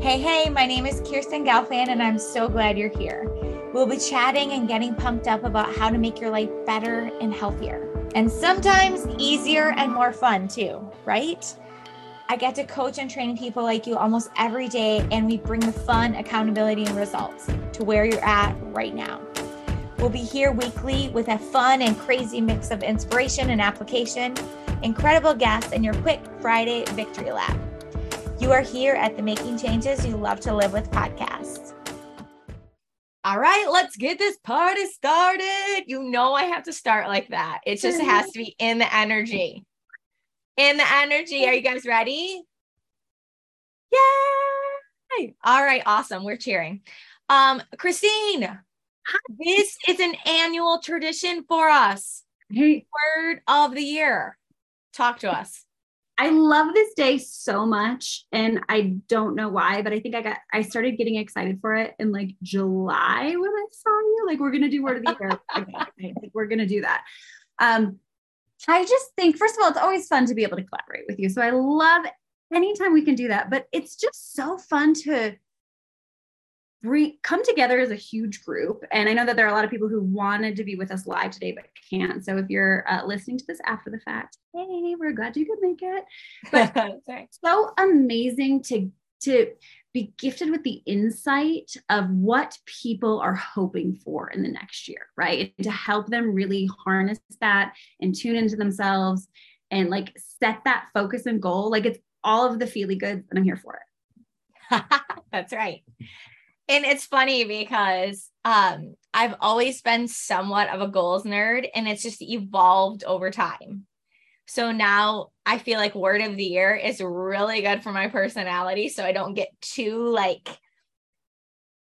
Hey, hey, my name is Kirsten Gelfand, and I'm so glad you're here. We'll be chatting and getting pumped up about how to make your life better and healthier, and sometimes easier and more fun too, right? I get to coach and train people like you almost every day, and we bring the fun, accountability, and results to where you're at right now. We'll be here weekly with a fun and crazy mix of inspiration and application, incredible guests, and your quick Friday victory lap. You are here at the Making Changes You Love to Live with podcast. All right, let's get this party started. You know, I have to start like that. It just has to be in the energy. In the energy. Are you guys ready? Yay! All right, awesome. We're cheering. Um, Christine, this is an annual tradition for us. Hey, Word of the year. Talk to us. I love this day so much and I don't know why, but I think I got I started getting excited for it in like July when I saw you. Like we're gonna do word of the year. okay, we're gonna do that. Um, I just think first of all, it's always fun to be able to collaborate with you. So I love anytime we can do that, but it's just so fun to bring come together as a huge group. And i know that there are a lot of people who wanted to be with us live today but can't. So if you're uh, listening to this after the fact hey we're glad you could make it. But so amazing to to be gifted with the insight of what people are hoping for in the next year right? And to help them really harness that and tune into themselves and like set that focus and goal. Like it's all of the feely goods and i'm here for. It that's right and it's funny because um I've always been somewhat of a goals nerd and it's just evolved over time. So now I feel like word of the year is really good for my personality so I don't get too like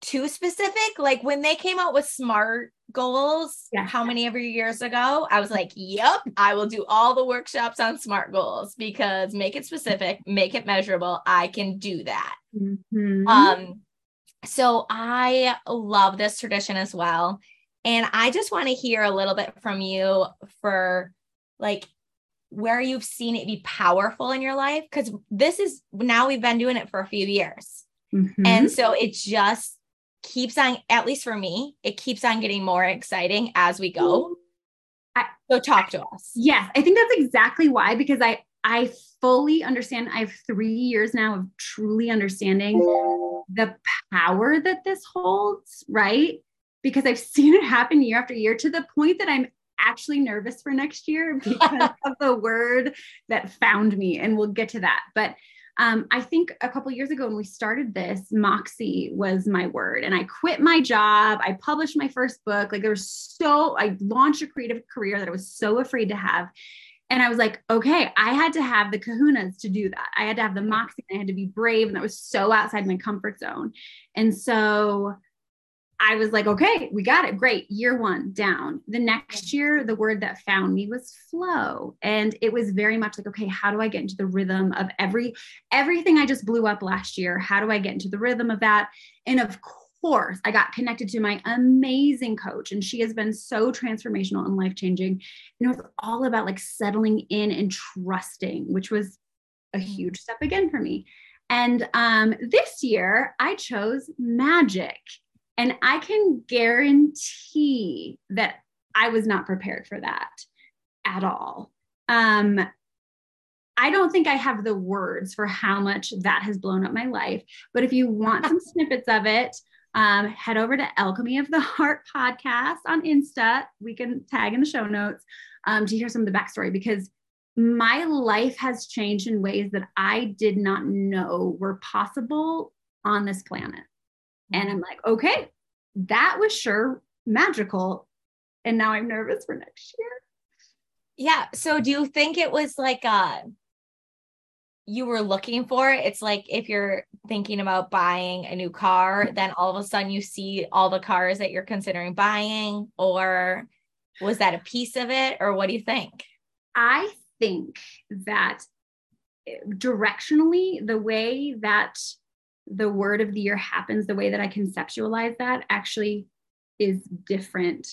too specific. Like when they came out with smart goals, yeah. how many ever years ago, I was like, "Yep, I will do all the workshops on smart goals because make it specific, make it measurable. I can do that." Mm-hmm. Um so I love this tradition as well. And I just want to hear a little bit from you for like where you've seen it be powerful in your life. Cause this is now we've been doing it for a few years. Mm-hmm. And so it just keeps on, at least for me, it keeps on getting more exciting as we go. I, so talk to us. Yes, I think that's exactly why, because I I fully understand. I have three years now of truly understanding the power that this holds, right? Because I've seen it happen year after year to the point that I'm actually nervous for next year because of the word that found me. And we'll get to that. But um, I think a couple years ago when we started this, Moxie was my word. And I quit my job. I published my first book. Like there was so, I launched a creative career that I was so afraid to have. And I was like, okay, I had to have the kahunas to do that. I had to have the mm-hmm. moxie. and I had to be brave. And that was so outside my comfort zone. And so I was like, okay, we got it. Great. Year one down. The next mm-hmm. year, the word that found me was flow. And it was very much like, okay, how do I get into the rhythm of every everything I just blew up last year? How do I get into the rhythm of that? And of course, course, I got connected to my amazing coach, and she has been so transformational and life changing. And it was all about like settling in and trusting, which was a mm-hmm. huge step again for me. And um, this year, I chose magic. And I can guarantee that I was not prepared for that at all. Um, I don't think I have the words for how much that has blown up my life. But if you want some snippets of it, um, head over to Alchemy of the Heart podcast on Insta. We can tag in the show notes um, to hear some of the backstory because my life has changed in ways that I did not know were possible on this planet. And I'm like, okay, that was sure magical. And now I'm nervous for next year. Yeah. So do you think it was like a uh, you were looking for. It's like if you're thinking about buying a new car, then all of a sudden you see all the cars that you're considering buying, or was that a piece of it, or what do you think? I think that eh, directionally, the way that the word of the year happens, the way that I conceptualize that actually is different.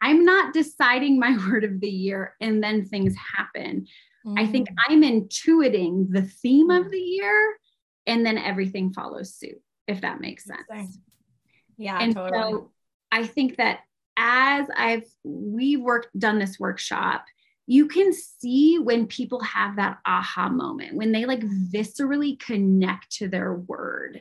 I'm not deciding my word of the year and then things happen. Mm. I think mm. I'm intuiting the theme of the year and then everything follows suit, if that makes sense. Yeah. and totally. so I think that as I've we worked done this workshop, you can see when people have that aha moment when they like viscerally connect to their word.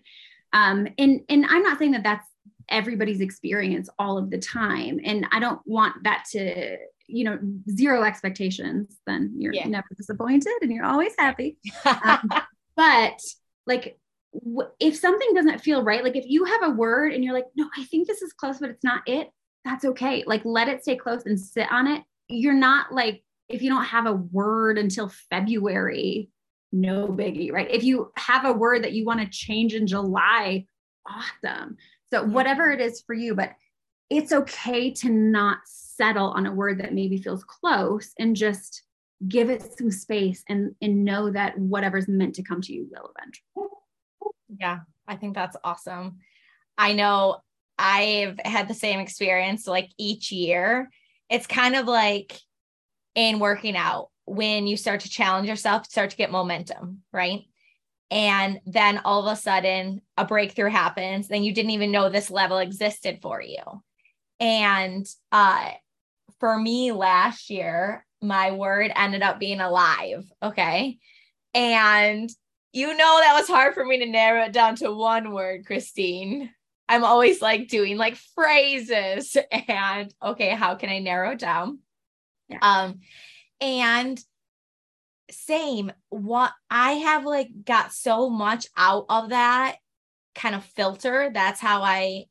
Um, and and I'm not saying that that's everybody's experience all of the time, and I don't want that to you know zero expectations. Then you're Yeah. never disappointed, and you're always happy. Um, but like w- if something doesn't feel right like if you have a word and you're like no i think this is close but it's not it that's okay like let it stay close and sit on it you're not like if you don't have a word until february no biggie right if you have a word that you want to change in july awesome so whatever it is for you but it's okay to not settle on a word that maybe feels close and just give it some space and and know that whatever's meant to come to you will eventually Yeah, I think that's awesome. I know I've had the same experience like each year. It's kind of like in working out when you start to challenge yourself, start to get momentum, right? And then all of a sudden a breakthrough happens, then you didn't even know this level existed for you. And uh for me last year, my word ended up being alive, okay? And you know that was hard for me to narrow it down to one word, Christine. I'm always like doing like phrases and okay, how can I narrow it down? Yeah. Um and same what I have like got so much out of that kind of filter. That's how I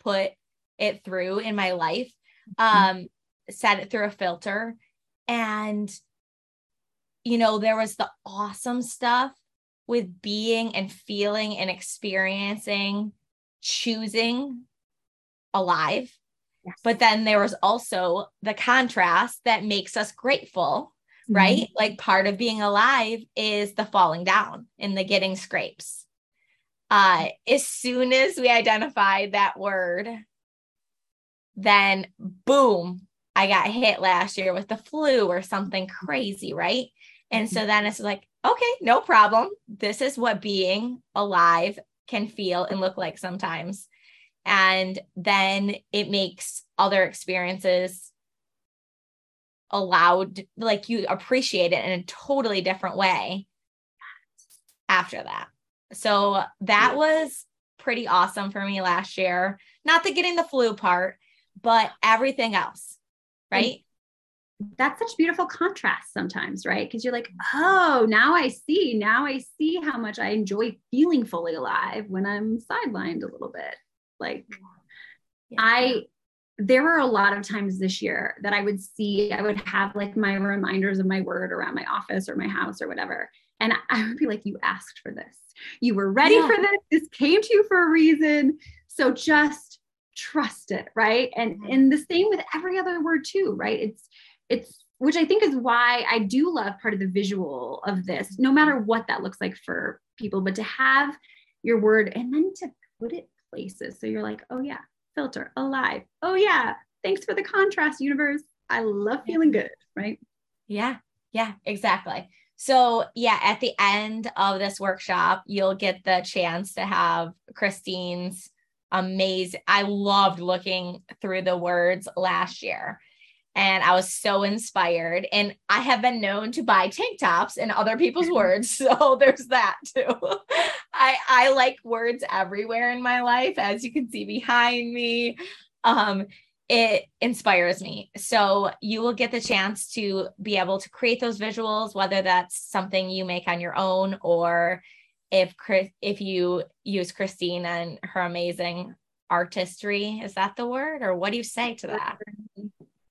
put it through in my life. Um set it through a filter. And you know there was the awesome stuff with being and feeling and experiencing choosing alive. Yes. but then there was also the contrast that makes us grateful right? Like part of being alive is the falling down and the getting scrapes. Uh as soon as we identified that word then boom i got hit last year with the flu or something crazy right? And so mm-hmm. then it's like okay no problem. This is what being alive can feel and look like sometimes. And then it makes other experiences allowed like you appreciate it in a totally different way after that. So that was pretty awesome for me last year. Not the getting the flu part but everything else hmm. right that's such beautiful contrast sometimes, right? Because you're like, oh, now I see. Now I see how much I enjoy feeling fully alive when I'm sidelined a little bit. Like, Yeah. I, there were a lot of times this year that I would see, I would have like my reminders of my word around my office or my house or whatever. And I would be like, you asked for this. You were ready Yeah. for this. This came to you for a reason. So just trust it, right? And Mhm. and the same with every other word too, right? It's it's which I think is why I do love part of the visual of this, no matter what that looks like for people, but to have your word and then to put it places. So you're like, oh yeah, filter, alive. Oh yeah, thanks for the contrast, universe. I love feeling good, right? Yeah, yeah, exactly. So, yeah, at the end of this workshop, you'll get the chance to have Christine's amazing. I loved looking through the words last year. And I was so inspired. And I have been known to buy tank tops in other people's words. So there's that too. I, I like words everywhere in my life, as you can see behind me. Um, it inspires me. So you will get the chance to be able to create those visuals, whether that's something you make on your own or if Chris, if you use Christine and her amazing artistry, is that the word? Or what do you say to that?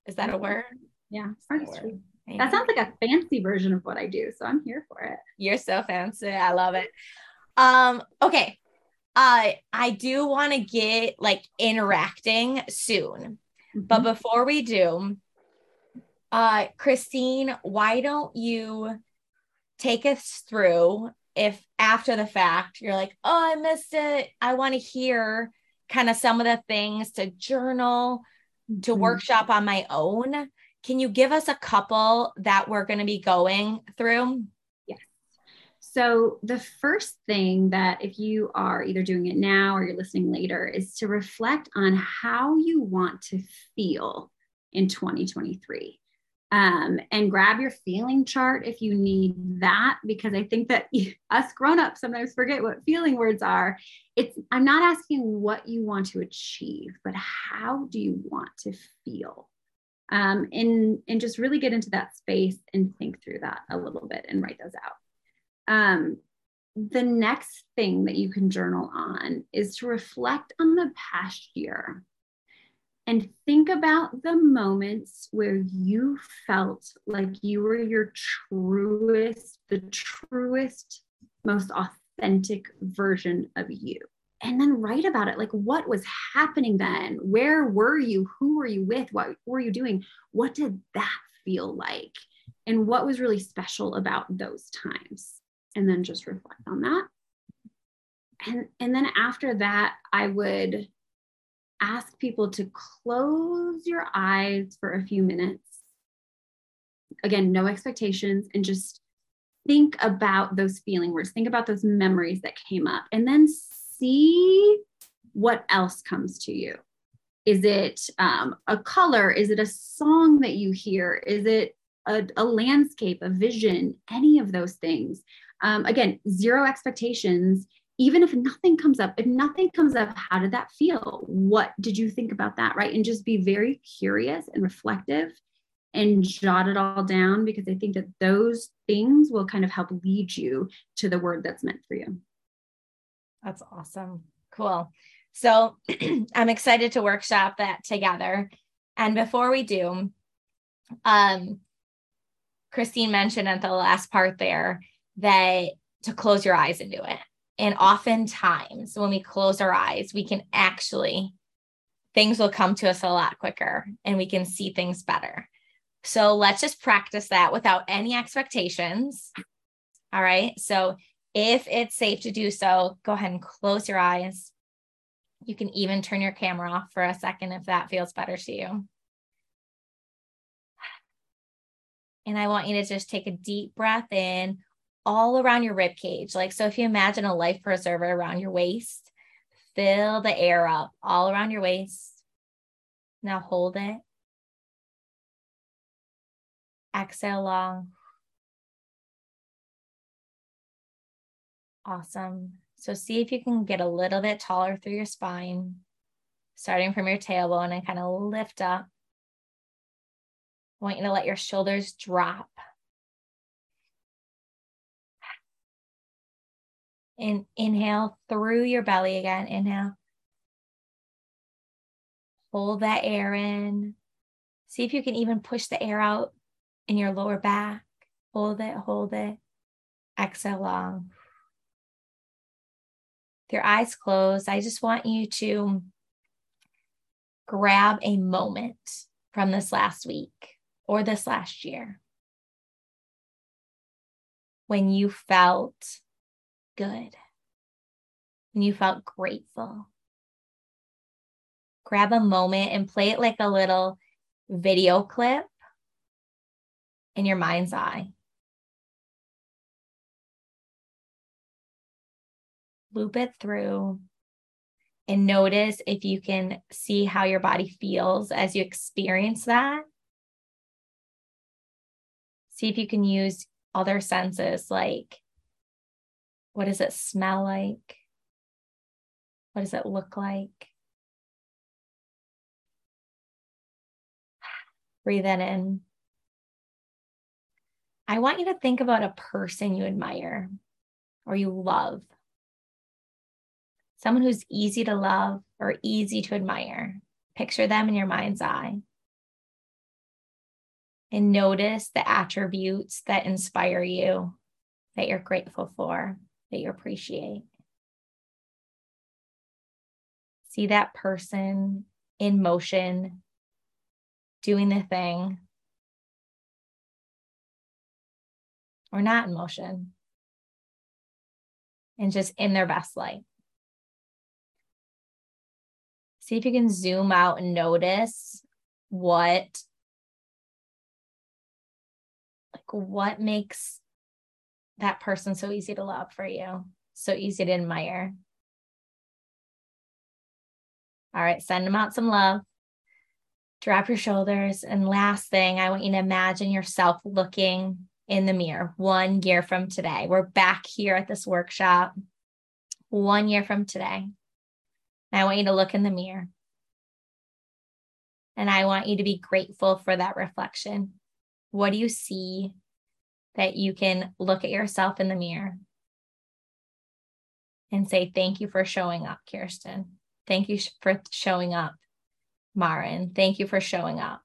Is that a word? Yeah, artistry. word. That sounds like a fancy version of what I do. So I'm here for it. You're so fancy. I love it. Um, okay. Uh, I do want to get like interacting soon. But Mhm. before we do, uh, Christine, why don't you take us through if after the fact you're like, oh, I missed it. I want to hear kind of some of the things to journal, to Mhm. workshop on my own. Can you give us a couple that we're going to be going through? Yes. So, the first thing that if you are either doing it now or you're listening later is to reflect on how you want to feel in 2023 um, and grab your feeling chart if you need that because i think that us grown-ups sometimes forget what feeling words are. It's i'm not asking what you want to achieve but how do you want to feel? Um, and and just really get into that space and think through that a little bit and write those out. Um, the next thing that you can journal on is to reflect on the past year and think about the moments where you felt like you were your truest, the truest, most authentic version of you. And then write about it. Like, what was happening then? Where were you? Who were you with? What were you doing? What did that feel like? And what was really special about those times? And then just reflect on that. And, and then after that, I would ask people to close your eyes for a few minutes. Again, no expectations, and just think about those feeling words, think about those memories that came up, and then see what else comes to you. Is it um, a color? Is it a song that you hear? Is it a, a landscape, a vision, any of those things? Um, again, zero expectations even if nothing comes up, if nothing comes up, how did that feel? What did you think about that? Right. And just be very curious and reflective and jot it all down because I think that those things will kind of help lead you to the word that's meant for you. That's awesome. Cool. So I'm excited to workshop that together. And before we do, um, Christine mentioned at the last part there that to close your eyes and do it. And oftentimes, when we close our eyes, we can actually, things will come to us a lot quicker and we can see things better. So let's just practice that without any expectations. All right. So if it's safe to do so, go ahead and close your eyes. You can even turn your camera off for a second if that feels better to you. And I want you to just take a deep breath in all around your rib cage. Like, so if you imagine a life preserver around your waist, fill the air up all around your waist. Now hold it. Exhale long. Awesome. So see if you can get a little bit taller through your spine, starting from your tailbone and kind of lift up. I want you to let your shoulders drop And inhale through your belly again. Inhale. Hold that air in. See if you can even push the air out in your lower back. Hold it, hold it. Exhale long. With your eyes closed, I just want you to grab a moment from this last week or this last year when you felt good and you felt grateful. Grab a moment and play it like a little video clip in your mind's eye. Loop it through and notice if you can see how your body feels as you experience that. See if you can use other senses like what does it smell like? What does it look like? Breathe that in. I want you to think about a person you admire or you love. Someone who's easy to love or easy to admire. Picture them in your mind's eye. And notice the attributes that inspire you, that you're grateful for that you appreciate. See that person in motion, doing the thing, or not in motion, and just in their best light. See if you can zoom out and notice what like what makes that person so easy to love for you, so easy to admire. All right, send them out some love. Drop your shoulders. And last thing, I want you to imagine yourself looking in the mirror one year from today. We're back here at this workshop one year from today. And I want you to look in the mirror. And I want you to be grateful for that reflection. What do you see that you can look at yourself in the mirror and say, Thank you for showing up, Kirsten. Thank you for showing up, Marin. Thank you for showing up.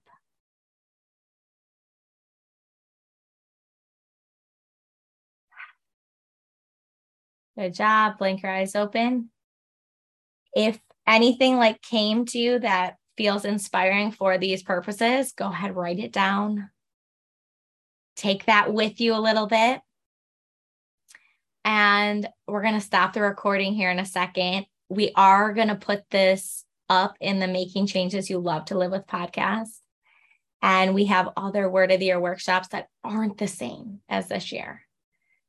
Good job. Blink your eyes open. If anything like came to you that feels inspiring for these purposes, go ahead, write it down. Take that with you a little bit. And we're going to stop the recording here in a second. We are going to put this up in the Making Changes You Love to Live with podcast. And we have other Word of the Year workshops that aren't the same as this year.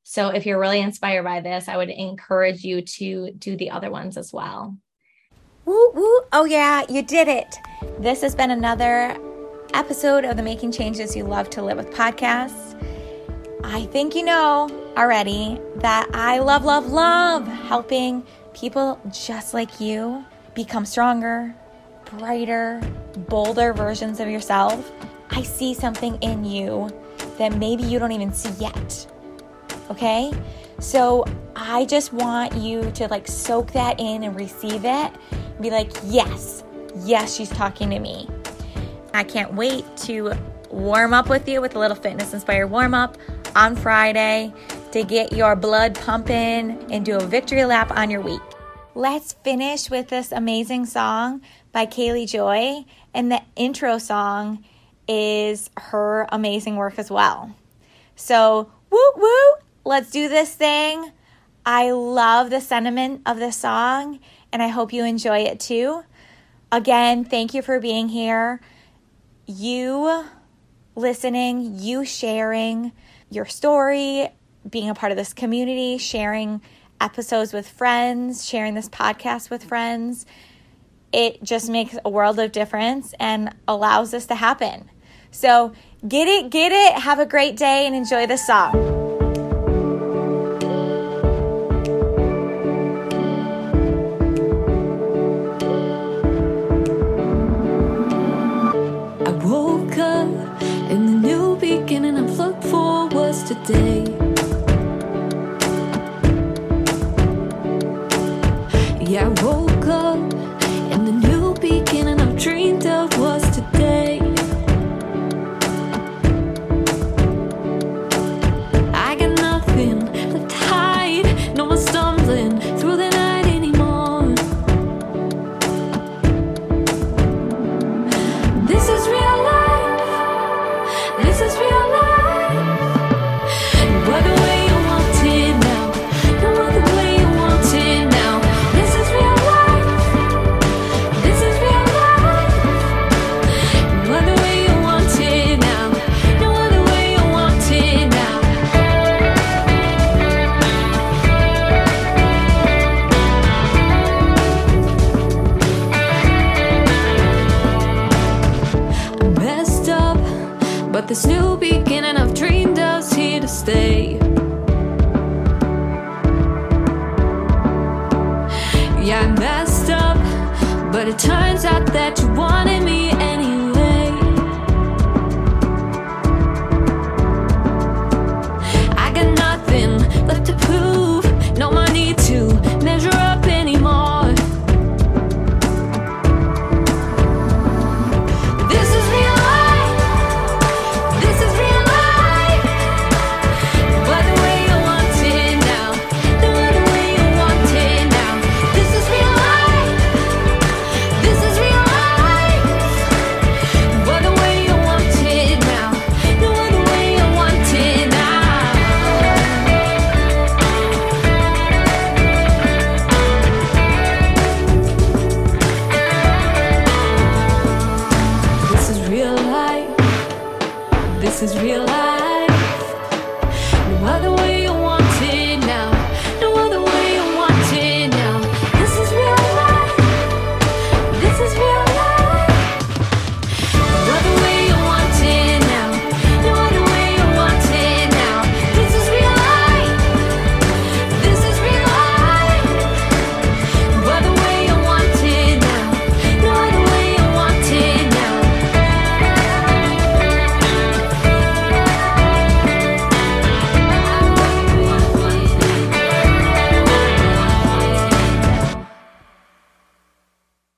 So if you're really inspired by this, I would encourage you to do the other ones as well. Woo woo. Oh, yeah, you did it. This has been another episode of the Making Changes You Love to Live with podcast. I think you know already that I love, love, love helping people just like you become stronger, brighter, bolder versions of yourself. I see something in you that maybe you don't even see yet. Okay? So I just want you to like soak that in and receive it. And be like, yes, yes, she's talking to me. I can't wait to warm up with you with a little fitness inspired warm up on Friday to get your blood pumping and do a victory lap on your week. Let's finish with this amazing song by Kaylee Joy. And the intro song is her amazing work as well. So, woo woo, let's do this thing. I love the sentiment of this song, and I hope you enjoy it too. Again, thank you for being here. You listening, you sharing your story, being a part of this community, sharing episodes with friends, sharing this podcast with friends. It just makes a world of difference and allows this to happen. So, get it, get it, have a great day, and enjoy the song. Today. Yeah, I